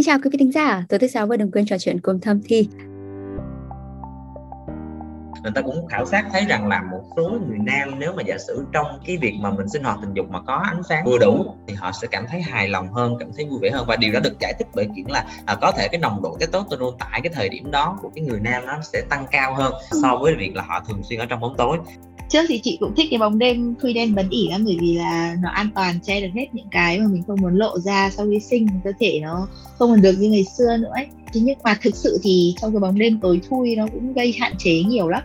Xin chào quý vị thính giả, tối thứ sáu và đừng quên trò chuyện cùng Thâm Thi. Người ta cũng khảo sát thấy rằng là một số người nam nếu mà giả sử trong cái việc mà mình sinh hoạt tình dục mà có ánh sáng vừa đủ thì họ sẽ cảm thấy hài lòng hơn cảm thấy vui vẻ hơn. Và điều đó được giải thích bởi kiểu là à, có thể cái nồng độ testosterone tại cái thời điểm đó của cái người nam nó sẽ tăng cao hơn so với việc là họ thường xuyên ở trong bóng tối trước thì chị cũng thích cái bóng đêm khuy đen bấn ỉ lắm bởi vì là nó an toàn che được hết những cái mà mình không muốn lộ ra sau khi sinh cơ thể nó không còn được như ngày xưa nữa ấy. Thế nhưng mà thực sự thì trong cái bóng đêm tối thui nó cũng gây hạn chế nhiều lắm.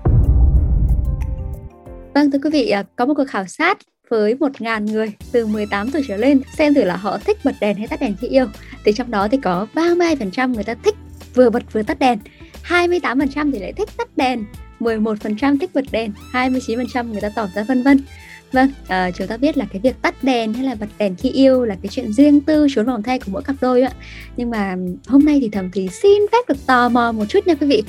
Vâng thưa quý vị, à, có một cuộc khảo sát với 1.000 người từ 18 tuổi trở lên xem thử là họ thích bật đèn hay tắt đèn khi yêu. Thì trong đó thì có 32% người ta thích vừa bật vừa tắt đèn, 28% thì lại thích tắt đèn, 11% thích bật đèn, 29% người ta tỏ ra vân vân. Vâng, à, chúng ta biết là cái việc tắt đèn hay là bật đèn khi yêu là cái chuyện riêng tư trốn vòng tay của mỗi cặp đôi ạ. Nhưng mà hôm nay thì thầm thì xin phép được tò mò một chút nha quý vị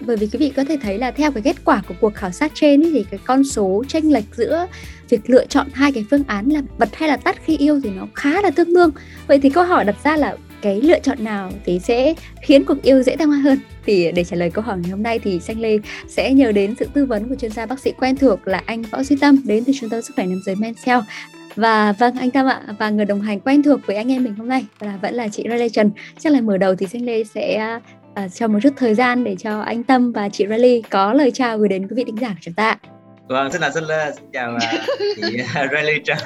bởi vì quý vị có thể thấy là theo cái kết quả của cuộc khảo sát trên ấy, thì cái con số tranh lệch giữa việc lựa chọn hai cái phương án là bật hay là tắt khi yêu thì nó khá là tương đương vậy thì câu hỏi đặt ra là cái lựa chọn nào thì sẽ khiến cuộc yêu dễ thăng hoa hơn? Thì để trả lời câu hỏi ngày hôm nay thì xanh lê sẽ nhờ đến sự tư vấn của chuyên gia bác sĩ quen thuộc là anh võ duy tâm đến từ trung tâm sức khỏe nam giới Mencell và vâng anh Tâm ạ và người đồng hành quen thuộc với anh em mình hôm nay là vẫn là chị Riley Trần. Chắc là mở đầu thì xanh lê sẽ uh, cho một chút thời gian để cho anh Tâm và chị Riley có lời chào gửi đến quý vị thính giả của chúng ta. Vâng, xin là xin, lê, xin chào uh, chị Riley Trần.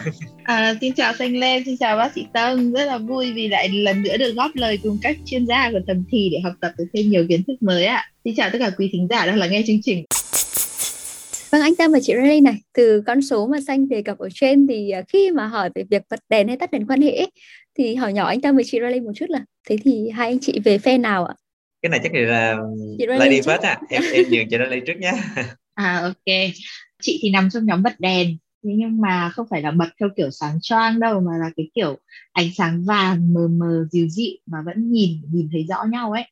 À, xin chào Xanh Lê, xin chào bác sĩ Tâm. Rất là vui vì lại lần nữa được góp lời cùng các chuyên gia của Tầm Thì để học tập được thêm nhiều kiến thức mới ạ. Xin chào tất cả quý thính giả đang lắng nghe chương trình. Vâng anh Tâm và chị Riley này, từ con số mà Xanh đề cập ở trên thì à, khi mà hỏi về việc bật đèn hay tắt đèn quan hệ thì hỏi nhỏ anh Tâm và chị Riley một chút là thế thì hai anh chị về phe nào ạ? cái này chắc là Lady first à em em nhường cho Lady trước nhé à ok chị thì nằm trong nhóm bật đèn. Nhưng mà không phải là bật theo kiểu sáng choang đâu mà là cái kiểu ánh sáng vàng mờ mờ dịu dịu mà vẫn nhìn nhìn thấy rõ nhau ấy.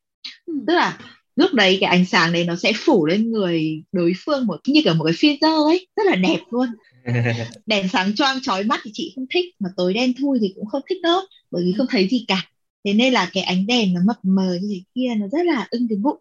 Ừ. tức là lúc đấy cái ánh sáng đấy nó sẽ phủ lên người đối phương một như kiểu một cái filter ấy rất là đẹp luôn. Đèn sáng choang chói mắt thì chị không thích mà tối đen thui thì cũng không thích đâu bởi vì không thấy gì cả. Thế nên là cái ánh đèn nó mập mờ như thế kia nó rất là ưng cái bụng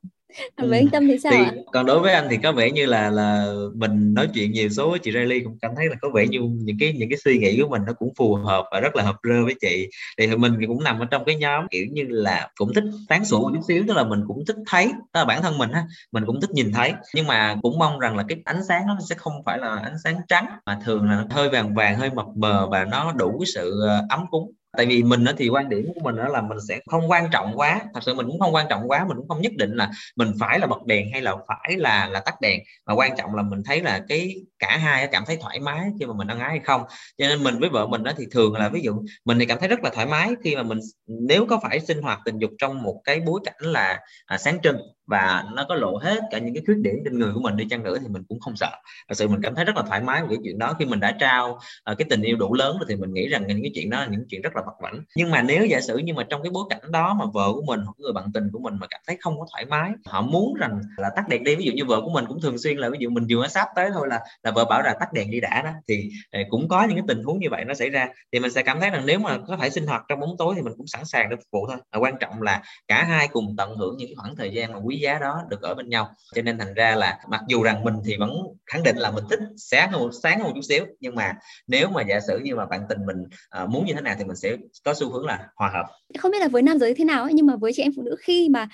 với anh tâm thì sao thì, ạ? còn đối với anh thì có vẻ như là là mình nói chuyện nhiều số với chị Riley cũng cảm thấy là có vẻ như những cái những cái suy nghĩ của mình nó cũng phù hợp và rất là hợp rơ với chị. Thì mình cũng nằm ở trong cái nhóm kiểu như là cũng thích tán sủa một chút xíu tức là mình cũng thích thấy đó là bản thân mình ha mình cũng thích nhìn thấy. Nhưng mà cũng mong rằng là cái ánh sáng nó sẽ không phải là ánh sáng trắng mà thường là hơi vàng vàng hơi mập mờ và nó đủ cái sự ờ, ấm cúng tại vì mình thì quan điểm của mình đó là mình sẽ không quan trọng quá thật sự mình cũng không quan trọng quá mình cũng không nhất định là mình phải là bật đèn hay là phải là là tắt đèn. Mà quan trọng là mình thấy là cái cả hai cảm thấy thoải mái khi mà mình ăn ái hay không. Cho nên mình với vợ mình đó thì thường là ví dụ mình thì cảm thấy rất là thoải mái khi mà mình nếu có phải sinh hoạt tình dục trong một cái bối cảnh là à, sáng trưng và nó có lộ hết cả những cái khuyết điểm trên người của mình đi chăng nữa thì mình cũng không sợ. Thật sự mình cảm thấy rất là thoải mái với cái chuyện đó. Khi mình đã trao uh, cái tình yêu đủ lớn rồi thì mình nghĩ rằng những cái chuyện đó là những chuyện rất là vặt vảnh nhưng mà nếu giả sử như mà trong cái bối cảnh đó mà vợ của mình hoặc người bạn tình của mình mà cảm thấy không có thoải mái họ muốn rằng là tắt đèn đi ví dụ như vợ của mình cũng thường xuyên là ví dụ mình vừa sắp tới thôi là là vợ bảo là tắt đèn đi đã đó thì uh, cũng có những cái tình huống như vậy nó xảy ra. Thì mình sẽ cảm thấy rằng nếu mà có thể sinh hoạt trong bóng tối thì mình cũng sẵn sàng để phục vụ thôi. Và quan trọng là cả hai cùng tận hưởng những khoảng thời gian mà quý giá đó được ở bên nhau. Cho nên thành ra là mặc dù rằng mình thì vẫn khẳng định là mình thích sáng hơn sáng hơn một chút xíu nhưng mà nếu mà giả sử như mà bạn tình mình uh, muốn như thế nào thì mình sẽ có xu hướng là hòa hợp. Không biết là với nam giới thế nào ấy, nhưng mà với chị em phụ nữ khi mà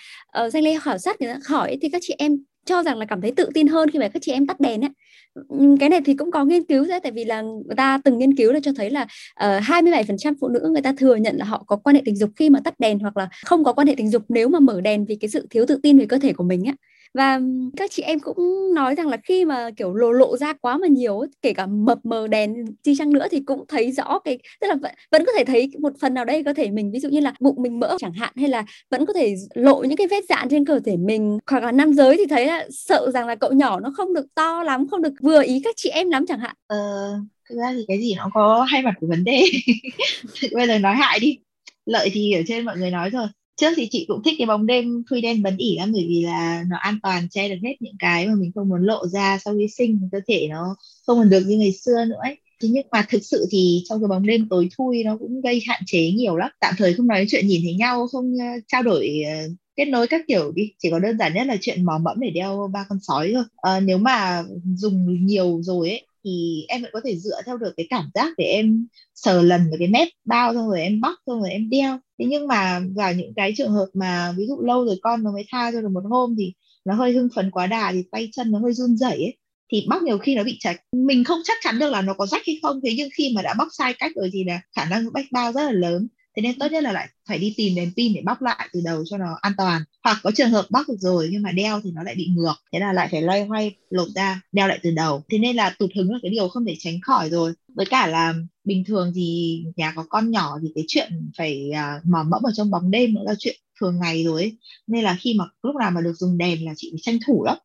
uh, danh lê khảo sát người ta hỏi thì các chị em cho rằng là cảm thấy tự tin hơn khi mà các chị em tắt đèn ấy. cái này thì cũng có nghiên cứu đấy tại vì là người ta từng nghiên cứu là cho thấy là ờ, uh, 27% phụ nữ người ta thừa nhận là họ có quan hệ tình dục khi mà tắt đèn hoặc là không có quan hệ tình dục nếu mà mở đèn vì cái sự thiếu tự tin về cơ thể của mình ấy và các chị em cũng nói rằng là khi mà kiểu lộ lộ ra quá mà nhiều kể cả mập mờ đèn chi chăng nữa thì cũng thấy rõ cái tức là vẫn, vẫn có thể thấy một phần nào đây có thể mình ví dụ như là bụng mình mỡ chẳng hạn hay là vẫn có thể lộ những cái vết dạn trên cơ thể mình. Hoặc là nam giới thì thấy là sợ rằng là cậu nhỏ nó không được to lắm không được vừa ý các chị em lắm chẳng hạn. Ờ, thực ra thì cái gì nó có hai mặt của vấn đề. Bây giờ nói hại đi. Lợi thì ở trên mọi người nói rồi trước thì chị cũng thích cái bóng đêm khuy đen bấn ỉ lắm bởi vì là nó an toàn che được hết những cái mà mình không muốn lộ ra sau khi sinh cơ thể nó không còn được như ngày xưa nữa ấy. Thế nhưng mà thực sự thì trong cái bóng đêm tối thui nó cũng gây hạn chế nhiều lắm. Tạm thời không nói chuyện nhìn thấy nhau không ờ, trao đổi ờ, kết nối các kiểu đi. Chỉ có đơn giản nhất là chuyện mò mẫm để đeo ba con sói thôi. À, nếu mà dùng nhiều rồi ấy thì em vẫn có thể dựa theo được cái cảm giác để em sờ lần vào cái mép bao xong rồi em bóc xong rồi em đeo. Thế nhưng mà vào những cái trường hợp mà ví dụ lâu rồi con nó mới tha cho được một hôm thì nó hơi hưng phấn quá đà thì tay chân nó hơi run rẩy ấy, thì bóc nhiều khi nó bị chạch mình không chắc chắn được là nó có rách hay không, thế nhưng khi mà đã bóc sai cách rồi thì là khả năng bách bao rất là lớn thế nên tốt nhất là lại phải đi tìm đèn pin để bóc lại từ đầu cho nó an toàn. Hoặc có trường hợp bóc được rồi nhưng mà đeo thì nó lại bị ngược. Thế là lại phải loay hoay lột ra đeo lại từ đầu. Thế nên là tụt hứng là cái điều không thể tránh khỏi rồi. Với cả là bình thường thì nhà có con nhỏ thì cái chuyện phải uh, mò mẫm ở trong bóng đêm nữa là chuyện thường ngày rồi ấy. nên là khi mà lúc nào mà được dùng đèn là chị phải tranh thủ lắm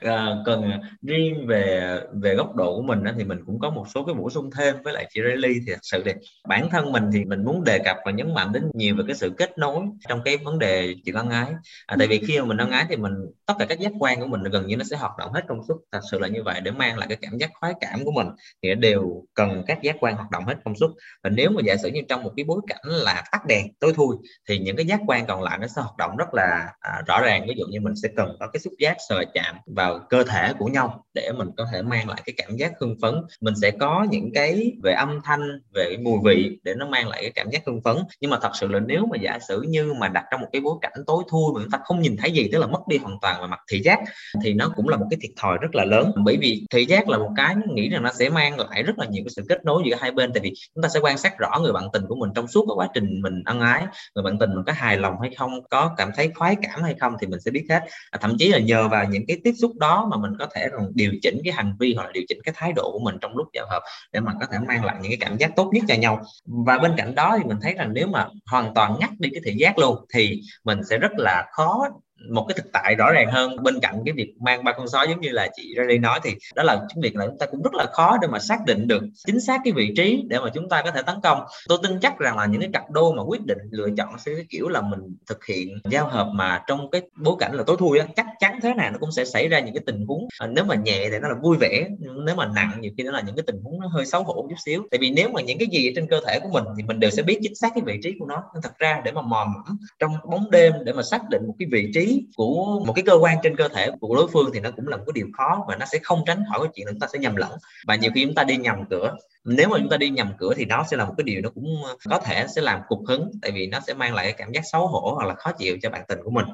à, còn riêng về về góc độ của mình đó, thì mình cũng có một số cái bổ sung thêm với lại chị Riley thì thật sự thì bản thân mình thì mình muốn đề cập và nhấn mạnh đến nhiều về cái sự kết nối trong cái vấn đề chuyện ân ái à, tại vì khi mà mình ân ái thì mình tất cả các giác quan của mình gần như nó sẽ hoạt động hết công suất thật sự là như vậy để mang lại cái cảm giác khoái cảm của mình thì đều cần các giác quan hoạt động hết công suất và nếu mà giả sử như trong một cái bối cảnh là tắt đèn tối thui thì những cái giác quan còn lại nó sẽ hoạt động rất là à, rõ ràng. Ví dụ như mình sẽ cần có cái xúc giác sờ chạm vào cơ thể của nhau để mình có thể mang lại cái cảm giác hưng phấn. Mình sẽ có những cái về âm thanh về mùi vị để nó mang lại cái cảm giác hưng phấn. Nhưng mà thật sự là nếu mà giả sử như mà đặt trong một cái bối cảnh tối thui mà chúng ta không nhìn thấy gì tức là mất đi hoàn toàn về mặt thị giác thì nó cũng là một cái thiệt thòi rất là lớn. Bởi vì thị giác là một cái nghĩ rằng nó sẽ mang lại rất là nhiều cái sự kết nối giữa hai bên tại vì chúng ta sẽ quan sát rõ người bạn tình của mình trong suốt cái quá trình mình ân ái người bạn tình mình có hài lòng hay không có cảm thấy khoái cảm hay không thì mình sẽ biết hết. À, thậm chí là nhờ vào những cái tiếp xúc đó mà mình có thể còn điều chỉnh cái hành vi hoặc là điều chỉnh cái thái độ của mình trong lúc giao hợp để mà có thể mang lại những cái cảm giác tốt nhất cho nhau. Và bên cạnh đó thì mình thấy rằng nếu mà hoàn toàn ngắt đi cái thị giác luôn thì mình sẽ rất là khó một cái thực tại rõ ràng hơn bên cạnh cái việc mang ba con sói giống như là chị Riley nói thì đó là chúng việc là chúng ta cũng rất là khó để mà xác định được chính xác cái vị trí để mà chúng ta có thể tấn công. Tôi tin chắc rằng là những cái cặp đôi mà quyết định lựa chọn sẽ cái kiểu là mình thực hiện giao hợp mà trong cái bối cảnh là tối thui á, chắc chắn thế nào nó cũng sẽ xảy ra những cái tình huống à, nếu mà nhẹ thì nó là vui vẻ, nếu mà nặng nhiều khi nó là những cái tình huống nó hơi xấu hổ chút xíu. Tại vì nếu mà những cái gì trên cơ thể của mình thì mình đều sẽ biết chính xác cái vị trí của nó. Nên thật ra để mà mò mẫm trong bóng đêm để mà xác định một cái vị trí của một cái cơ quan trên cơ thể của đối phương thì nó cũng là một cái điều khó và nó sẽ không tránh khỏi cái chuyện là chúng ta sẽ nhầm lẫn. Và nhiều khi chúng ta đi nhầm cửa. Nếu mà chúng ta đi nhầm cửa thì đó sẽ là một cái điều nó cũng ờ, có thể sẽ làm cục hứng, tại vì nó sẽ mang lại cái cảm giác xấu hổ hoặc là khó chịu cho bạn tình của mình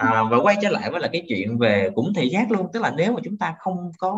à, và quay trở lại với là cái chuyện về cũng thị giác luôn tức là nếu mà chúng ta không có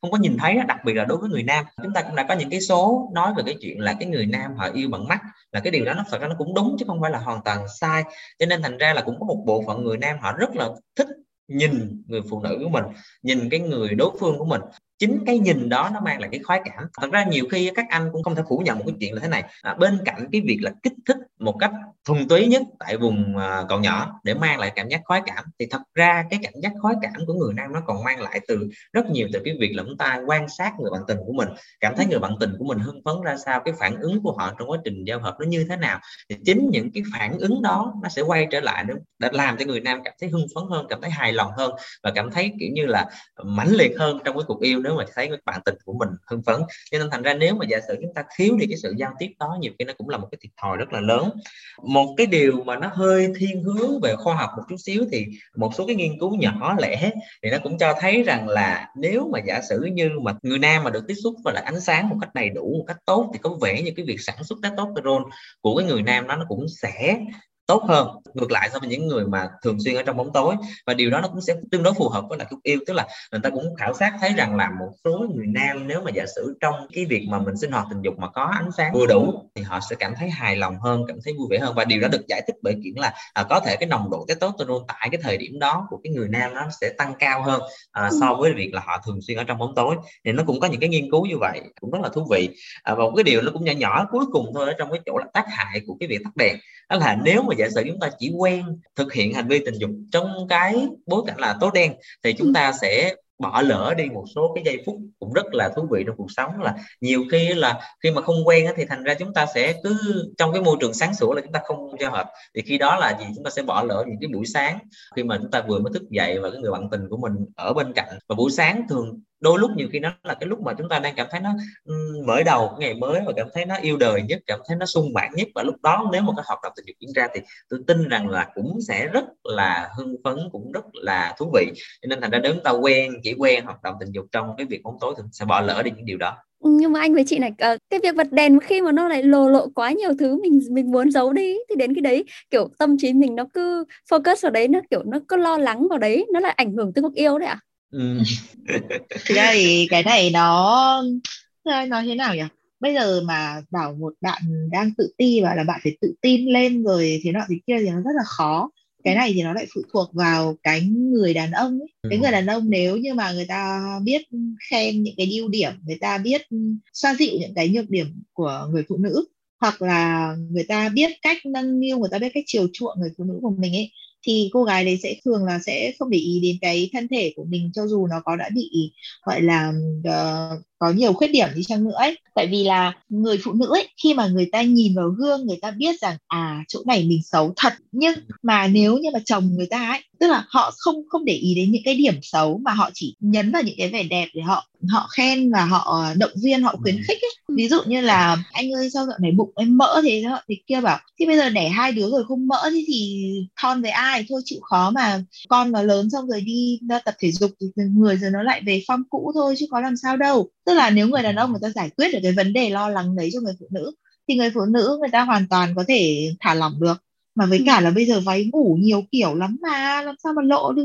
không có nhìn thấy đặc biệt là đối với người nam chúng ta cũng đã có những cái số nói về cái chuyện là cái người nam họ yêu bằng mắt là cái điều đó nó thật ra nó cũng đúng chứ không phải là hoàn toàn sai. Cho nên thành ra là cũng có một bộ phận người nam họ rất là thích nhìn người phụ nữ của mình nhìn cái người đối phương của mình chính cái nhìn đó nó mang lại cái khoái cảm. Thật ra nhiều khi các anh cũng không thể phủ nhận một cái chuyện là thế này. À, bên cạnh cái việc là kích thích một cách thuần túy nhất tại vùng uh, còn nhỏ để mang lại cảm giác khoái cảm thì thật ra cái cảm giác khoái cảm của người nam nó còn mang lại từ rất nhiều từ cái việc là chúng ta quan sát người bạn tình của mình cảm thấy người bạn tình của mình hưng phấn ra sao cái phản ứng của họ trong quá trình giao hợp nó như thế nào. Thì chính những cái phản ứng đó nó sẽ quay trở lại để làm cho người nam cảm thấy hưng phấn hơn cảm thấy hài lòng hơn và cảm thấy kiểu như là mãnh liệt hơn trong cái cuộc yêu nếu mà thấy các bạn tình của mình hưng phấn. Cho nên thành ra nếu mà giả sử chúng ta thiếu đi cái sự giao tiếp đó, nhiều khi nó cũng là một cái thiệt thòi rất là lớn. Một cái điều mà nó hơi thiên hướng về khoa học một chút xíu thì một số cái nghiên cứu nhỏ lẻ thì nó cũng cho thấy rằng là nếu mà giả sử như mà người nam mà được tiếp xúc và là ánh sáng một cách đầy đủ, một cách tốt thì có vẻ như cái việc sản xuất testosterone của cái người nam đó nó cũng sẽ tốt hơn ngược lại so với những người mà thường xuyên ở trong bóng tối. Và điều đó nó cũng sẽ tương đối phù hợp với là cuộc yêu tức là người ta cũng khảo sát thấy rằng là một số người nam nếu mà giả sử trong cái việc mà mình sinh hoạt tình dục mà có ánh sáng vừa đủ thì họ sẽ cảm thấy hài lòng hơn cảm thấy vui vẻ hơn. Và điều đó được giải thích bởi chuyện là à, có thể cái nồng độ testosterone tại cái thời điểm đó của cái người nam nó sẽ tăng cao hơn à, so với việc là họ thường xuyên ở trong bóng tối. Thì nó cũng có những cái nghiên cứu như vậy cũng rất là thú vị. À, và một cái điều nó cũng nhỏ nhỏ cuối cùng thôi ở trong cái chỗ là tác hại của cái việc tắt đèn đó là nếu mà giả sử chúng ta chỉ quen thực hiện hành vi tình dục trong cái bối cảnh là tối đen thì chúng ta sẽ bỏ lỡ đi một số cái giây phút cũng rất là thú vị trong cuộc sống là nhiều khi là khi mà không quen thì thành ra chúng ta sẽ cứ trong cái môi trường sáng sủa là chúng ta không giao hợp. Thì khi đó là gì? Chúng ta sẽ bỏ lỡ những cái buổi sáng khi mà chúng ta vừa mới thức dậy và cái người bạn tình của mình ở bên cạnh. Và buổi sáng thường đôi lúc nhiều khi nó là cái lúc mà chúng ta đang cảm thấy nó ừ, mới mở đầu ngày mới và cảm thấy nó yêu đời nhất, cảm thấy nó sung mãn nhất. Và lúc đó nếu mà cái hoạt động tình dục diễn ra thì tôi tin rằng là cũng sẽ rất là hưng phấn, cũng rất là thú vị. Cho nên thành ra đến ta quen, chỉ quen hoạt động tình dục trong cái việc bóng tối thì sẽ bỏ lỡ đi những điều đó. Ừ, nhưng mà anh với chị này ờ, cái việc bật đèn khi mà nó lại lồ lộ quá nhiều thứ mình mình muốn giấu đi thì đến cái đấy, kiểu, tâm trí mình nó cứ focus vào đấy, nó, kiểu, nó cứ lo lắng vào đấy, nó lại ảnh hưởng tới cuộc yêu đấy ạ. à? Ừ. thực ra thì cái này nó nói thế nào nhỉ bây giờ mà bảo một bạn đang tự ti và là bạn phải tự tin lên rồi thế nọ thì kia thì nó rất là khó cái này thì nó lại phụ thuộc vào cái người đàn ông ấy. cái người ừ. đàn ông nếu như mà người ta biết khen những cái ưu điểm người ta biết xoa dịu những cái nhược điểm của người phụ nữ hoặc là người ta biết cách nâng niu người ta biết cách chiều chuộng người phụ nữ của mình ấy thì cô gái đấy sẽ thường là sẽ không để ý đến cái thân thể của mình cho dù nó có đã bị gọi là uh, có nhiều khuyết điểm đi chăng nữa ấy. Tại vì là người phụ nữ ấy khi mà người ta nhìn vào gương người ta biết rằng à chỗ này mình xấu thật. Nhưng mà nếu như mà chồng người ta ấy tức là họ không không để ý đến những cái điểm xấu mà họ chỉ nhấn vào những cái vẻ đẹp để họ họ khen và họ động viên họ khuyến khích ấy. ví dụ như là anh ơi sao dạo này bụng em mỡ thế đó? Thì kia bảo thì bây giờ đẻ hai đứa rồi không mỡ thì thì thon với ai? Thôi chịu khó mà con nó lớn xong rồi đi ra tập thể dục thì người rồi nó lại về phong cũ thôi chứ có làm sao đâu tức là nếu người đàn ông người ta giải quyết được cái vấn đề lo lắng đấy cho người phụ nữ thì người phụ nữ người ta hoàn toàn có thể thả lỏng được. Mà với cả là bây giờ váy ngủ nhiều kiểu lắm mà làm sao mà lộ được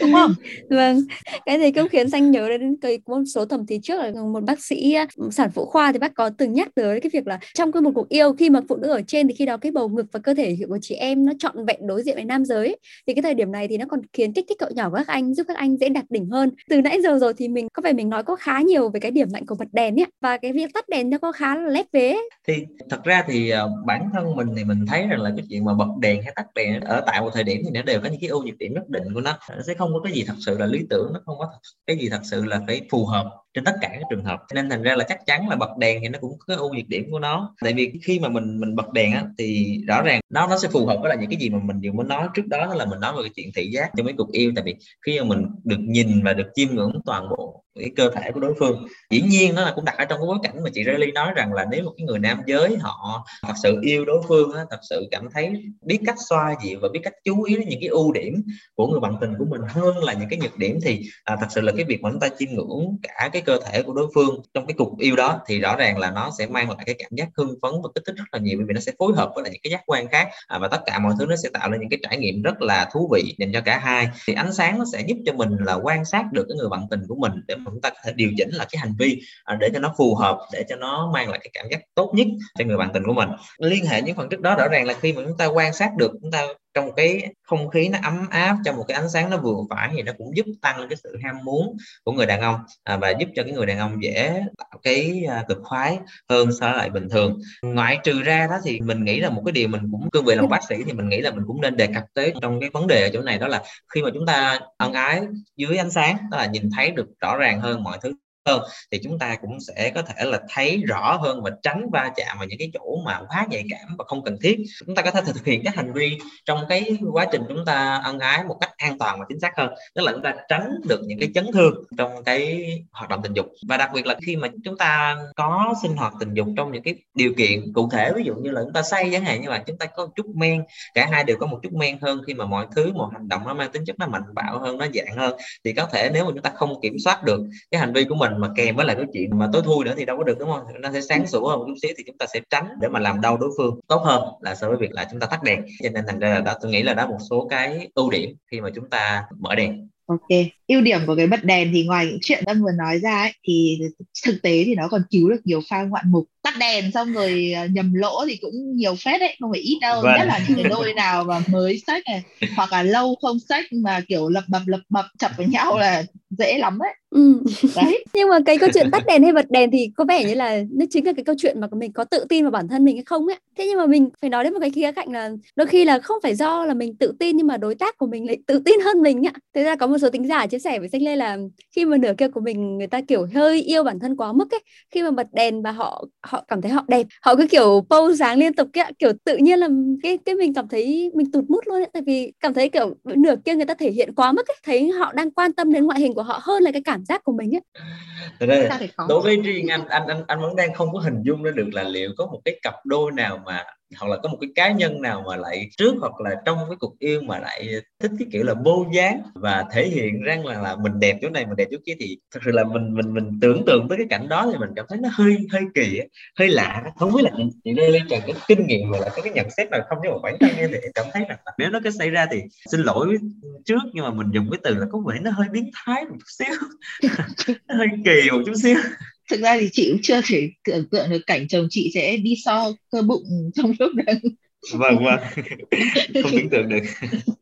đúng không? Vâng cái gì cũng khiến xanh nhớ đến cái một số thẩm thí trước là một bác sĩ sản phụ khoa thì bác có từng nhắc tới cái việc là trong cái một cuộc yêu khi mà phụ nữ ở trên thì khi đó cái bầu ngực và cơ thể của chị em nó trọn vẹn đối diện với nam giới. Thì cái thời điểm này thì nó còn khiến kích thích cậu nhỏ của các anh giúp các anh dễ đạt đỉnh hơn. Từ nãy giờ rồi thì mình có vẻ mình nói có khá nhiều về cái điểm mạnh của bật đèn nhé và cái việc tắt đèn nó có khá là lép vế. Thì thật ra thì uh, bản thân mình thì mình thấy rằng là cái chuyện mà bật đèn hay tắt đèn ở tại một thời điểm thì nó đều có những cái ưu nhược điểm nhất định của nó nó sẽ không có cái gì thật sự là lý tưởng, nó không có cái gì thật sự là phải phù hợp trên tất cả các trường hợp. Nên thành ra là chắc chắn là bật đèn thì nó cũng có cái ưu nhược điểm của nó. Tại vì khi mà mình mình bật đèn á thì rõ ràng nó nó sẽ phù hợp với lại những cái gì mà mình vừa mới nói trước đó đó là mình nói về cái chuyện thị giác trong mấy cuộc yêu. Tại vì khi mà mình được nhìn và được chiêm ngưỡng toàn bộ cái cơ thể của đối phương dĩ nhiên nó là cũng đặt ở trong cái bối cảnh mà chị Riley nói rằng là nếu một cái người nam giới họ thật sự yêu đối phương á, thật sự cảm thấy biết cách xoa dịu và biết cách chú ý đến những cái ưu điểm của người bạn tình của mình hơn là những cái nhược điểm thì à, thật sự là cái việc mà chúng ta chiêm ngưỡng cả cái cơ thể của đối phương trong cái cuộc yêu đó thì rõ ràng là nó sẽ mang lại cái cảm giác hưng phấn và kích thích rất là nhiều bởi vì nó sẽ phối hợp với lại những cái giác quan khác. À, và tất cả mọi thứ nó sẽ tạo ra những cái trải nghiệm rất là thú vị dành cho cả hai. Thì ánh sáng nó sẽ giúp cho mình là quan sát được cái người bạn tình của mình để mà chúng ta có thể điều chỉnh là cái hành vi à, để cho nó phù hợp để cho nó mang lại cái cảm giác tốt nhất cho người bạn tình của mình. Liên hệ những phần trước đó rõ ràng là khi mà chúng ta quan sát được chúng ta trong cái không khí nó ấm áp trong một cái ánh sáng nó vừa phải thì nó cũng giúp tăng lên cái sự ham muốn của người đàn ông à, và giúp cho cái người đàn ông dễ tạo cái à, cực khoái hơn so với lại bình thường. Ngoại trừ ra đó thì mình nghĩ là một cái điều mình cũng cương vị làm bác sĩ thì mình nghĩ là mình cũng nên đề cập tới trong cái vấn đề ở chỗ này đó là khi mà chúng ta ân ái dưới ánh sáng đó là nhìn thấy được rõ ràng hơn mọi thứ hơn, thì chúng ta cũng sẽ có thể là thấy rõ hơn và tránh va chạm vào những cái chỗ mà quá nhạy cảm và không cần thiết. Chúng ta có thể thực hiện các hành vi trong cái quá trình chúng ta ân ái một cách an toàn và chính xác hơn, tức là chúng ta tránh được những cái chấn thương trong cái hoạt động tình dục. Và đặc biệt là khi mà chúng ta có sinh hoạt tình dục trong những cái điều kiện cụ thể, ví dụ như là chúng ta say chẳng hạn như là chúng ta có một chút men, cả hai đều có một chút men hơn, khi mà mọi thứ một hành động nó mang tính chất nó mạnh bạo hơn, nó dạng hơn, thì có thể nếu mà chúng ta không kiểm soát được cái hành vi của mình mình mà kèm với lại cái chuyện mà tối thui nữa thì đâu có được đúng không nó sẽ sáng sủa hơn một chút xíu thì chúng ta sẽ tránh để mà làm đau đối phương tốt hơn là so với việc là chúng ta tắt đèn cho nên thành ra là đó tôi nghĩ là đó một số cái ưu điểm khi mà chúng ta mở đèn Ok, ưu điểm của cái bật đèn thì ngoài những chuyện Tâm vừa nói ra ấy, thì thực tế thì nó còn cứu được nhiều pha ngoạn mục. Tắt đèn xong rồi à, nhầm lỗ thì cũng nhiều phết đấy, không phải ít đâu. Vâng. Nhất là những cái đôi nào mà mới sách này hoặc là lâu không sách mà kiểu lập bập lập bập chập với nhau là dễ lắm đấy Ừ. Đấy. Nhưng mà cái câu chuyện tắt đèn hay bật đèn thì có vẻ như là nó chính là cái câu chuyện mà mình có tự tin vào bản thân mình hay không ấy. Thế nhưng mà mình phải nói đến một cái khía cạnh là đôi khi là không phải do là mình tự tin nhưng mà đối tác của mình lại tự tin hơn mình ạ. Thế ra có một số tính giả chia sẻ với Danh Lê là khi mà nửa kia của mình người ta kiểu hơi yêu bản thân quá mức ấy, khi mà bật đèn và họ họ cảm thấy họ đẹp, họ cứ kiểu pose sáng liên tục kia kiểu tự nhiên là cái cái mình cảm thấy mình tụt mút luôn ấy. tại vì cảm thấy kiểu nửa kia người ta thể hiện quá mức ấy, thấy họ đang quan tâm đến ngoại hình của họ hơn là cái cảm giác của mình ấy. Thật ra đối với riêng anh anh anh anh vẫn đang không có hình dung ra được là liệu có một cái cặp đôi nào mà hoặc là có một cái cá nhân nào mà lại trước hoặc là trong cái cuộc yêu mà lại thích cái kiểu là bô dáng và thể hiện rằng là là mình đẹp chỗ này mình đẹp chỗ kia thì thật sự là mình mình mình tưởng tượng tới cái cảnh đó thì mình cảm thấy nó hơi hơi kỳ hơi lạ không biết là chị, chị Lê Liên cái kinh nghiệm hoặc là có cái nhận xét nào không? Với một bản thân em thì cảm thấy rằng là nếu nó cái xảy ra thì xin lỗi trước nhưng mà mình dùng cái từ là có vẻ nó hơi biến thái một chút xíu nó hơi kỳ một chút xíu thực ra thì chị cũng chưa thể tưởng tượng được cảnh chồng chị sẽ đi so cơ bụng trong lúc đang vâng vâng. Không tưởng tượng được.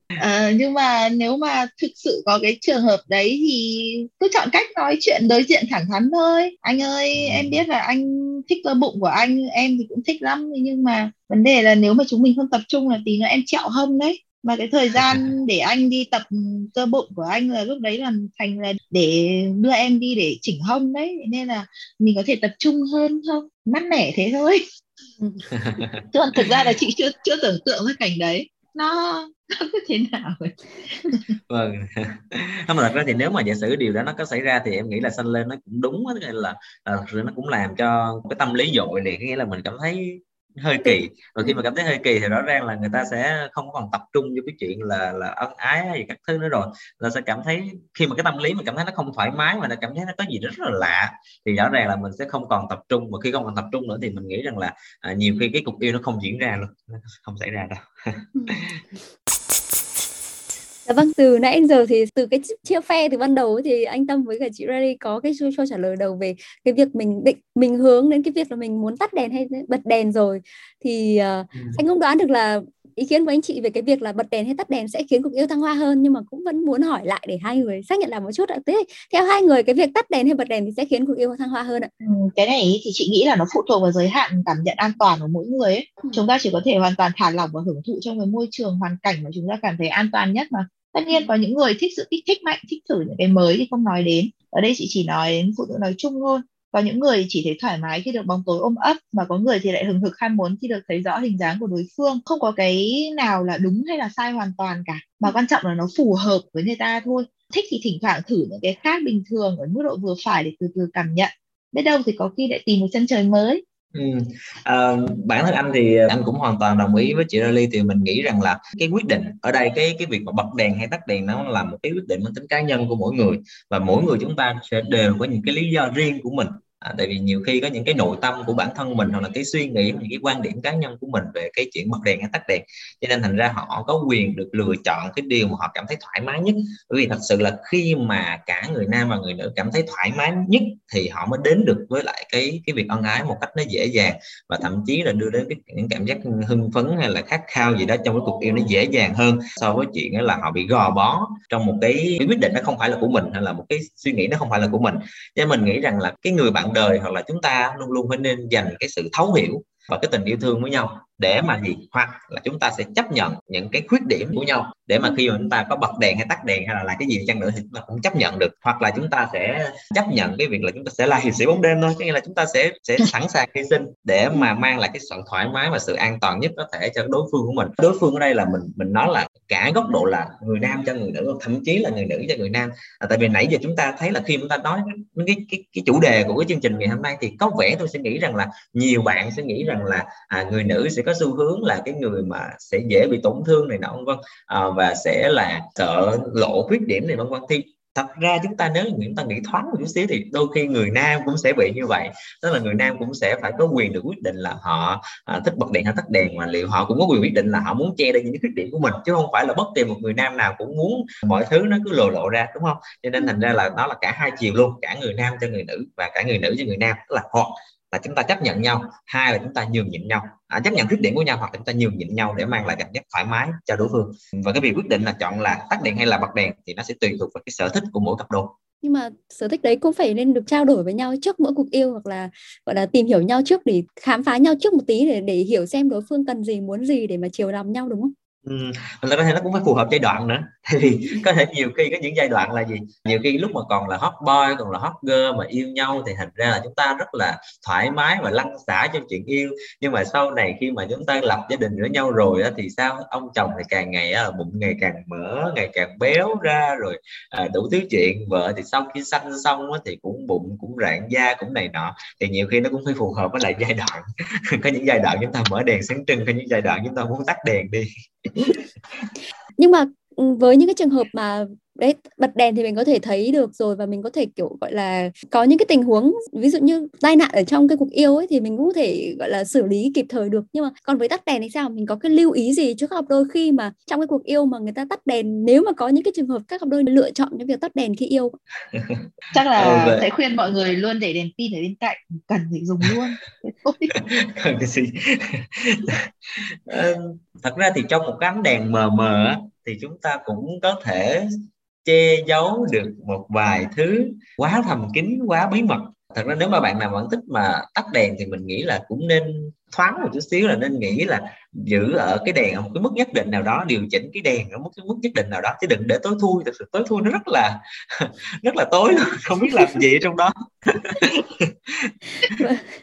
À, nhưng mà nếu mà thực sự có cái trường hợp đấy thì cứ chọn cách nói chuyện đối diện thẳng thắn thôi. Anh ơi ừ. em biết là anh thích cơ bụng của anh em thì cũng thích lắm. Nhưng mà vấn đề là nếu mà chúng mình không tập trung là tí nữa em trẹo hông đấy mà cái thời gian để anh đi tập cơ bụng của anh là lúc đấy là thành là để đưa em đi để chỉnh hông đấy nên là mình có thể tập trung hơn không? Mát mẻ thế thôi. Chứ còn thực ra là chị chưa chưa tưởng tượng cái cảnh đấy. Nó nó có thế nào vâng. Không mà thật ra thì nếu mà giả sử điều đó nó có xảy ra thì em nghĩ là xanh lên nó cũng đúng là, là thật sự nó cũng làm cho cái tâm lý dội liền nghĩa là mình cảm thấy hơi kỳ. và khi mà cảm thấy hơi kỳ thì rõ ràng là người ta sẽ không còn tập trung vô cái chuyện là là ân ái hay các thứ nữa rồi. Là sẽ cảm thấy khi mà cái tâm lý mình cảm thấy nó không thoải mái mà nó cảm thấy nó có gì rất là lạ thì rõ ràng là mình sẽ không còn tập trung. Và khi không còn tập trung nữa thì mình nghĩ rằng là à, nhiều khi cái cuộc yêu nó không diễn ra luôn nó không xảy ra đâu. Ừ. Dạ vâng, từ nãy đến giờ thì từ cái chia phe từ ban đầu thì anh Tâm với cả chị Riley có cái câu trả lời đầu về cái việc mình định mình hướng đến cái việc là mình muốn tắt đèn hay bật đèn rồi thì uh, ừ. anh không đoán được là ý kiến của anh chị về cái việc là bật đèn hay tắt đèn sẽ khiến cuộc yêu thăng hoa hơn nhưng mà cũng vẫn muốn hỏi lại để hai người xác nhận lại một chút ạ. Thế theo hai người cái việc tắt đèn hay bật đèn thì sẽ khiến cuộc yêu thăng hoa hơn ạ. Ừ, cái này thì chị nghĩ là nó phụ thuộc vào giới hạn cảm nhận an toàn của mỗi người ấy. Ừ. Chúng ta chỉ có thể hoàn toàn thả lỏng và hưởng thụ trong cái môi trường hoàn cảnh mà chúng ta cảm thấy an toàn nhất mà tất nhiên có những người thích sự kích thích mạnh, thích thử những cái mới thì không nói đến. Ở đây chị chỉ nói đến phụ nữ nói chung thôi. Có những người chỉ thấy thoải mái khi được bóng tối ôm ấp, mà có người thì lại hừng hực ham muốn khi được thấy rõ hình dáng của đối phương. Không có cái nào là đúng hay là sai hoàn toàn cả, mà quan trọng là nó phù hợp với người ta thôi. Thích thì thỉnh thoảng thử những cái khác bình thường ở mức độ vừa phải để từ từ cảm nhận. Biết đâu thì có khi lại tìm một chân trời mới. Ừ. À, bản thân anh thì ờ, anh cũng hoàn toàn đồng ý với chị Lily thì mình nghĩ rằng là cái quyết định ở đây cái cái việc mà bật đèn hay tắt đèn nó là một cái quyết định mang tính cá nhân của mỗi người và mỗi người chúng ta sẽ đều có những cái lý do riêng của mình à, tại vì nhiều khi có những cái nội tâm của bản thân mình hoặc là cái suy nghĩ những cái quan điểm cá nhân của mình về cái chuyện bật đèn hay tắt đèn. Cho nên thành ra họ có quyền được lựa chọn cái điều mà họ cảm thấy thoải mái nhất. Bởi vì thật sự là khi mà cả người nam và người nữ cảm thấy thoải mái nhất thì họ mới đến được với lại cái cái việc ân ái một cách nó dễ dàng và thậm chí là đưa đến cái những cảm giác hưng phấn hay là khát khao gì đó trong cái cuộc yêu nó dễ dàng hơn so với chuyện là họ bị gò bó trong một cái, cái quyết định nó không phải là của mình hay là một cái suy nghĩ nó không phải là của mình. Cho mình nghĩ rằng là cái người bạn đời hoặc là chúng ta luôn luôn phải nên dành cái sự thấu hiểu và cái tình yêu thương với nhau để mà gì hoặc là chúng ta sẽ chấp nhận những cái khuyết điểm của nhau. Để mà khi mà chúng ta có bật đèn hay tắt đèn hay là làm cái gì chăng nữa thì chúng ta cũng chấp nhận được. Hoặc là chúng ta sẽ chấp nhận cái việc là chúng ta sẽ là hiệp sĩ bóng đêm thôi. Có nghĩa là chúng ta sẽ sẽ sẵn sàng hy sinh để mà mang lại cái sự thoải mái và sự an toàn nhất có thể cho đối phương của mình. Đối phương ở đây là mình mình nói là cả góc độ là người nam cho người nữ thậm chí là người nữ cho người nam. À, tại vì nãy giờ chúng ta thấy là khi chúng ta nói cái cái cái chủ đề của cái chương trình ngày hôm nay thì có vẻ tôi sẽ nghĩ rằng là nhiều bạn sẽ nghĩ rằng là à, người nữ sẽ có xu hướng là cái người mà sẽ dễ bị tổn thương này nọ vân vân. À, và sẽ là sợ lộ khuyết điểm này vân vân. Thì thật ra chúng ta nếu chúng ta nghĩ thoáng một chút xíu thì đôi khi người nam cũng sẽ bị như vậy. Tức là người nam cũng sẽ phải có quyền được quyết định là họ à, thích bật đèn hay tắt đèn mà liệu họ cũng có quyền quyết định là họ muốn che đi những khuyết điểm của mình chứ không phải là bất kỳ một người nam nào cũng muốn mọi thứ nó cứ lộ lộ ra đúng không? Cho nên thành ra là nó là cả hai chiều luôn cả người nam cho người nữ và cả người nữ cho người nam. Tức là hoặc là chúng ta chấp nhận nhau hai là chúng ta nhường nhịn nhau. À, chấp nhận khuyết điểm của nhau hoặc chúng ta nhường nhịn nhau để mang lại cảm giác thoải mái cho đối phương. Và cái việc quyết định là chọn là tắt đèn hay là bật đèn thì nó sẽ tùy thuộc vào cái sở thích của mỗi cặp đôi. Nhưng mà sở thích đấy cũng phải nên được trao đổi với nhau trước mỗi cuộc yêu hoặc là gọi là tìm hiểu nhau trước để khám phá nhau trước một tí để để hiểu xem đối phương cần gì muốn gì để mà chiều lòng nhau đúng không? Ừ, mình có thể nó cũng phải phù hợp giai đoạn nữa. Tại vì có thể nhiều khi có những giai đoạn là gì? Nhiều khi lúc mà còn là hot boy còn là hot girl mà yêu nhau thì thành ra là chúng ta rất là thoải mái và lăn xả trong chuyện yêu. Nhưng mà sau này khi mà chúng ta lập gia đình với nhau rồi á, thì sao? Ông chồng thì càng ngày á, bụng ngày càng mở ngày càng béo ra rồi à, đủ thứ chuyện. Vợ thì sau khi sanh xong á, thì cũng bụng cũng rạn da cũng này nọ. Thì nhiều khi nó cũng phải phù hợp với lại giai đoạn. Có những giai đoạn chúng ta mở đèn sáng trưng có những giai đoạn chúng ta muốn tắt đèn đi nhưng mà với những cái trường hợp mà đấy bật đèn thì mình có thể thấy được rồi và mình có thể kiểu gọi là có những cái tình huống ví dụ như tai nạn ở trong cái cuộc yêu ấy thì mình cũng có thể gọi là xử lý kịp thời được. Nhưng mà còn với tắt đèn thì sao? Mình có cái lưu ý gì các cặp đôi khi mà trong cái cuộc yêu mà người ta tắt đèn nếu mà có những cái trường hợp các cặp đôi lựa chọn cái việc tắt đèn khi yêu? Chắc là ừ, sẽ khuyên mọi người luôn để đèn pin ở bên cạnh cần phải dùng luôn. Cần cái gì? Thật ra thì trong một cái ánh đèn mờ mờ thì chúng ta cũng có thể che giấu được một vài thứ quá thầm kín, quá bí mật. Thật ra nếu mà bạn nào vẫn thích mà tắt đèn thì mình nghĩ là cũng nên thoáng một chút xíu là nên nghĩ là giữ ở cái đèn ở một cái mức nhất định nào đó, điều chỉnh cái đèn ở một cái mức nhất định nào đó, chứ đừng để tối thui. Thật sự tối thui nó rất là rất là tối không biết làm gì ở trong đó.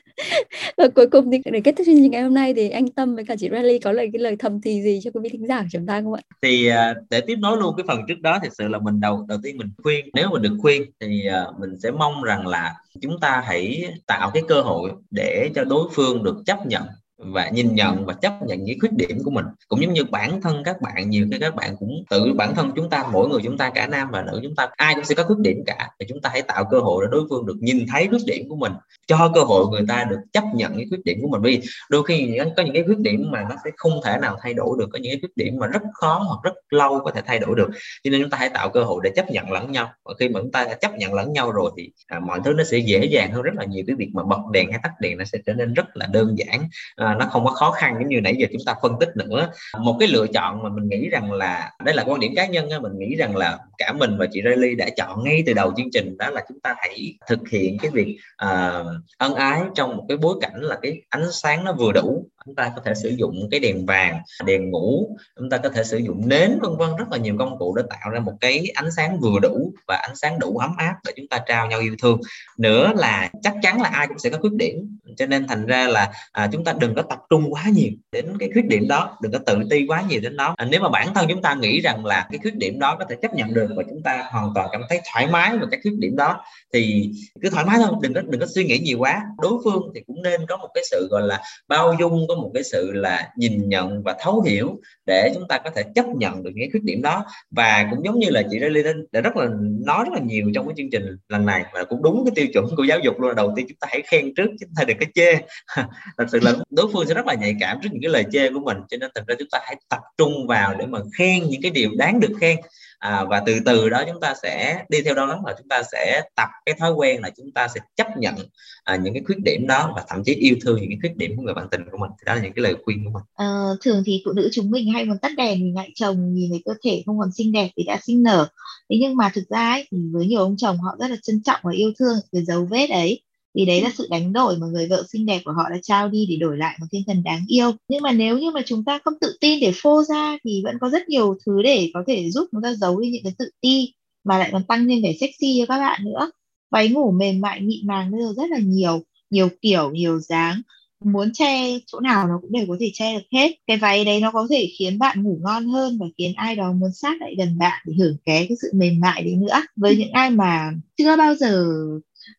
và cuối cùng thì để kết thúc chương trình ngày hôm nay thì anh Tâm với cả chị Riley có lời, cái lời thầm thì gì cho quý vị thính giả của chúng ta không ạ? Thì à, để tiếp nối luôn cái phần trước đó thì sự là mình đầu đầu tiên mình khuyên, nếu mình được khuyên thì à, mình sẽ mong rằng là chúng ta hãy tạo cái cơ hội để cho đối phương được chấp nhận và nhìn nhận và chấp nhận những khuyết điểm của mình. Cũng giống như bản thân các bạn nhiều khi các bạn cũng tự bản thân chúng ta mỗi người chúng ta cả nam và nữ chúng ta ai cũng sẽ có khuyết điểm cả. Thì chúng ta hãy tạo cơ hội để đối phương được nhìn thấy khuyết điểm của mình cho cơ hội người ta được chấp nhận những khuyết điểm của mình. Vì đôi khi có những cái khuyết điểm mà nó sẽ không thể nào thay đổi được có những cái khuyết điểm mà rất khó hoặc rất lâu có thể thay đổi được. Cho nên chúng ta hãy tạo cơ hội để chấp nhận lẫn nhau. Và khi mà chúng ta chấp nhận lẫn nhau rồi thì à, mọi thứ nó sẽ dễ dàng hơn rất là nhiều. Cái việc mà bật đèn hay tắt đèn nó sẽ trở nên rất là đơn giản à, à, nó không có khó khăn giống như nãy giờ chúng ta phân tích nữa. Một cái lựa chọn mà mình nghĩ rằng là đây là quan điểm cá nhân á, mình nghĩ rằng là cả mình và chị Riley đã chọn ngay từ đầu chương trình đó là chúng ta hãy thực hiện cái việc uh, ân ái trong một cái bối cảnh là cái ánh sáng nó vừa đủ chúng ta có thể sử dụng cái đèn vàng đèn ngủ chúng ta có thể sử dụng nến vân vân. Rất là nhiều công cụ để tạo ra một cái ánh sáng vừa đủ và ánh sáng đủ ấm áp để chúng ta trao nhau yêu thương. Nữa là chắc chắn là ai cũng sẽ có khuyết điểm cho nên thành ra là à, chúng ta đừng có tập trung quá nhiều đến cái khuyết điểm đó đừng có tự ti quá nhiều đến nó à, nếu mà bản thân chúng ta nghĩ rằng là cái khuyết điểm đó có thể chấp nhận được và chúng ta hoàn toàn cảm thấy thoải mái về các khuyết điểm đó thì cứ thoải mái thôi đừng có đừng có suy nghĩ nhiều quá. Đối phương thì cũng nên có một cái sự gọi là bao dung có một cái sự là nhìn nhận và thấu hiểu để chúng ta có thể chấp nhận được những khuyết điểm đó. Và cũng giống như là chị Riley đã rất là nói rất là nhiều trong cái chương trình lần này và cũng đúng cái tiêu chuẩn của giáo dục luôn. Là đầu tiên chúng ta hãy khen trước chúng ta đừng có chê. Thật sự là đối phương sẽ rất là nhạy cảm trước những cái lời chê của mình, cho nên thật ra chúng ta hãy tập trung vào để mà khen những cái điều đáng được khen à, và từ từ đó chúng ta sẽ đi theo đó là chúng ta sẽ tập cái thói quen là chúng ta sẽ chấp nhận à, những cái khuyết điểm đó và thậm chí yêu thương những cái khuyết điểm của người bạn tình của mình. Thì đó là những cái lời khuyên của mình. À, thường thì phụ nữ chúng mình hay muốn tắt đèn nhìn ngại chồng nhìn thấy cơ thể không còn xinh đẹp thì đã sinh nở. Thế nhưng mà thực ra ấy, thì với nhiều ông chồng họ rất là trân trọng và yêu thương cái dấu vết ấy vì đấy là sự đánh đổi mà người vợ xinh đẹp của họ đã trao đi để đổi lại một thiên thần đáng yêu. Nhưng mà nếu như mà chúng ta không tự tin để phô ra thì vẫn có rất nhiều thứ để có thể giúp chúng ta giấu đi những cái tự ti mà lại còn tăng thêm vẻ sexy cho các bạn nữa. Váy ngủ mềm mại mịn màng bây giờ rất là nhiều nhiều kiểu nhiều dáng. Muốn che chỗ nào nó cũng đều có thể che được hết. Cái váy đấy nó có thể khiến bạn ngủ ngon hơn và khiến ai đó muốn sát lại gần bạn để hưởng ké cái sự mềm mại đấy nữa. Với những ai mà chưa bao giờ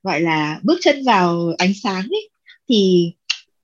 gọi là bước chân vào ánh sáng ấy, thì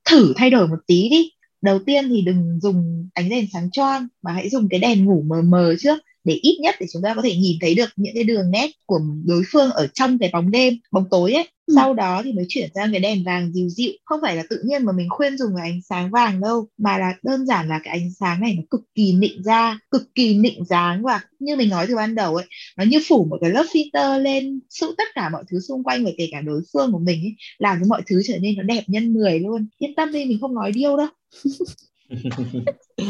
thử thay đổi một tí đi. Đầu tiên thì đừng dùng ánh đèn sáng choang, mà hãy dùng cái đèn ngủ mờ mờ trước để ít nhất để chúng ta có thể nhìn thấy được những cái đường nét của đối phương ở trong cái bóng đêm bóng tối ấy. Ừ. sau đó thì mới chuyển sang cái đèn vàng dịu dịu. Không phải là tự nhiên mà mình khuyên dùng cái ánh sáng vàng đâu mà là đơn giản là cái ánh sáng này nó cực kỳ nịnh da cực kỳ nịnh dáng và như mình nói từ ban đầu ấy nó như phủ một cái lớp filter lên sự tất cả mọi thứ xung quanh và kể cả đối phương của mình ấy làm cho mọi thứ trở nên nó đẹp nhân 10 luôn. Yên tâm đi mình không nói điêu đâu Ừ.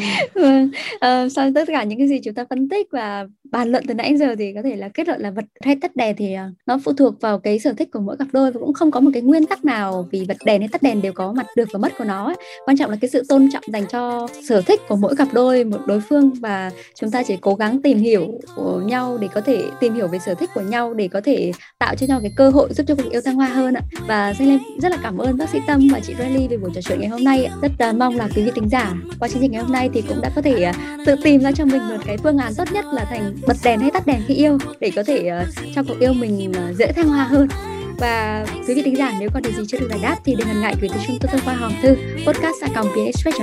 Ờ, vâng sau tất cả những cái gì chúng ta phân tích và bàn luận từ nãy giờ thì có thể là kết luận là vật hay tắt đèn thì ờ, nó phụ thuộc vào cái sở thích của mỗi cặp đôi và cũng không có một cái nguyên tắc nào vì bật đèn hay tắt đèn đều có mặt được và mất của nó ấy. quan trọng là cái sự tôn trọng dành cho sở thích của mỗi cặp đôi một đối phương và chúng ta chỉ cố gắng tìm hiểu của nhau để có thể tìm hiểu về sở thích của nhau để có thể tạo cho nhau cái cơ hội giúp cho cuộc yêu thăng hoa hơn ạ. Và xin Lên rất là cảm ơn bác sĩ Tâm và chị Riley về buổi trò chuyện ngày hôm nay rất uh, mong là quý vị thính giả qua chương trình ngày hôm nay nay thì cũng đã có thể uh, tự tìm ra cho mình một cái phương án tốt nhất là thành bật đèn hay tắt đèn khi yêu để có thể uh, cho cuộc yêu mình uh, dễ thăng hoa hơn. Và quý vị thính giả nếu còn điều gì chưa được giải đáp thì đừng ngần ngại gửi tới chúng tôi thông qua hòm thư podcast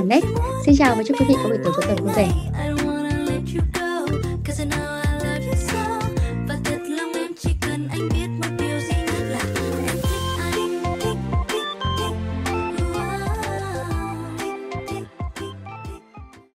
net. Xin chào và chúc quý vị có buổi tối cuối tuần vui vẻ.